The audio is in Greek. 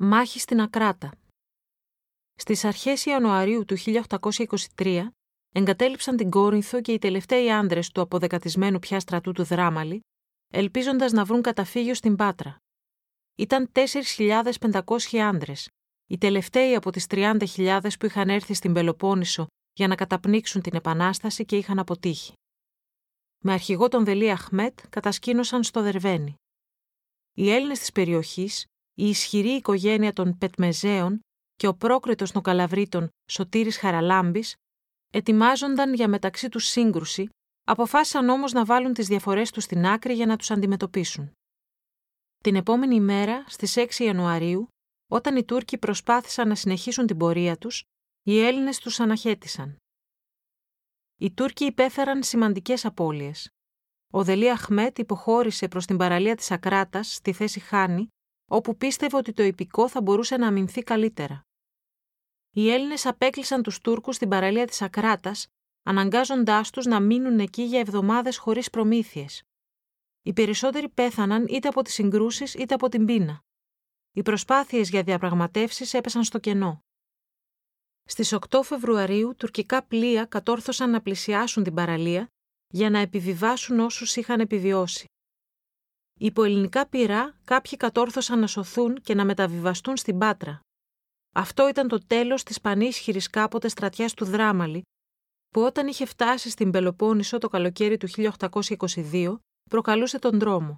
Μάχη στην Ακράτα Στις αρχές Ιανουαρίου του 1823 εγκατέλειψαν την Κόρινθο και οι τελευταίοι άντρε του αποδεκατισμένου πια στρατού του Δράμαλη, ελπίζοντας να βρουν καταφύγιο στην Πάτρα. Ήταν 4.500 άντρε, οι τελευταίοι από τις 30.000 που είχαν έρθει στην Πελοπόννησο για να καταπνίξουν την Επανάσταση και είχαν αποτύχει. Με αρχηγό τον Δελή Αχμέτ κατασκήνωσαν στο Δερβένι. Οι Έλληνες της περιοχής, η ισχυρή οικογένεια των Πετμεζέων και ο πρόκριτος των Καλαβρίτων Σωτήρης Χαραλάμπης ετοιμάζονταν για μεταξύ τους σύγκρουση, αποφάσισαν όμως να βάλουν τις διαφορές τους στην άκρη για να τους αντιμετωπίσουν. Την επόμενη ημέρα, στις 6 Ιανουαρίου, όταν οι Τούρκοι προσπάθησαν να συνεχίσουν την πορεία τους, οι Έλληνες τους αναχέτησαν. Οι Τούρκοι υπέφεραν σημαντικές απώλειες. Ο Δελή Αχμέτ υποχώρησε προς την παραλία της Ακράτας στη θέση Χάνη, όπου πίστευε ότι το υπηκό θα μπορούσε να αμυνθεί καλύτερα. Οι Έλληνες απέκλεισαν τους Τούρκους στην παραλία της Ακράτας, αναγκάζοντάς τους να μείνουν εκεί για εβδομάδες χωρίς προμήθειες. Οι περισσότεροι πέθαναν είτε από τις συγκρούσεις είτε από την πείνα. Οι προσπάθειες για διαπραγματεύσεις έπεσαν στο κενό. Στις 8 Φεβρουαρίου, τουρκικά πλοία κατόρθωσαν να πλησιάσουν την παραλία για να επιβιβάσουν όσους είχαν επιβιώσει. Υπό ελληνικά πυρά, κάποιοι κατόρθωσαν να σωθούν και να μεταβιβαστούν στην Πάτρα. Αυτό ήταν το τέλος της πανίσχυρης κάποτε στρατιάς του Δράμαλη, που όταν είχε φτάσει στην Πελοπόννησο το καλοκαίρι του 1822, προκαλούσε τον δρόμο.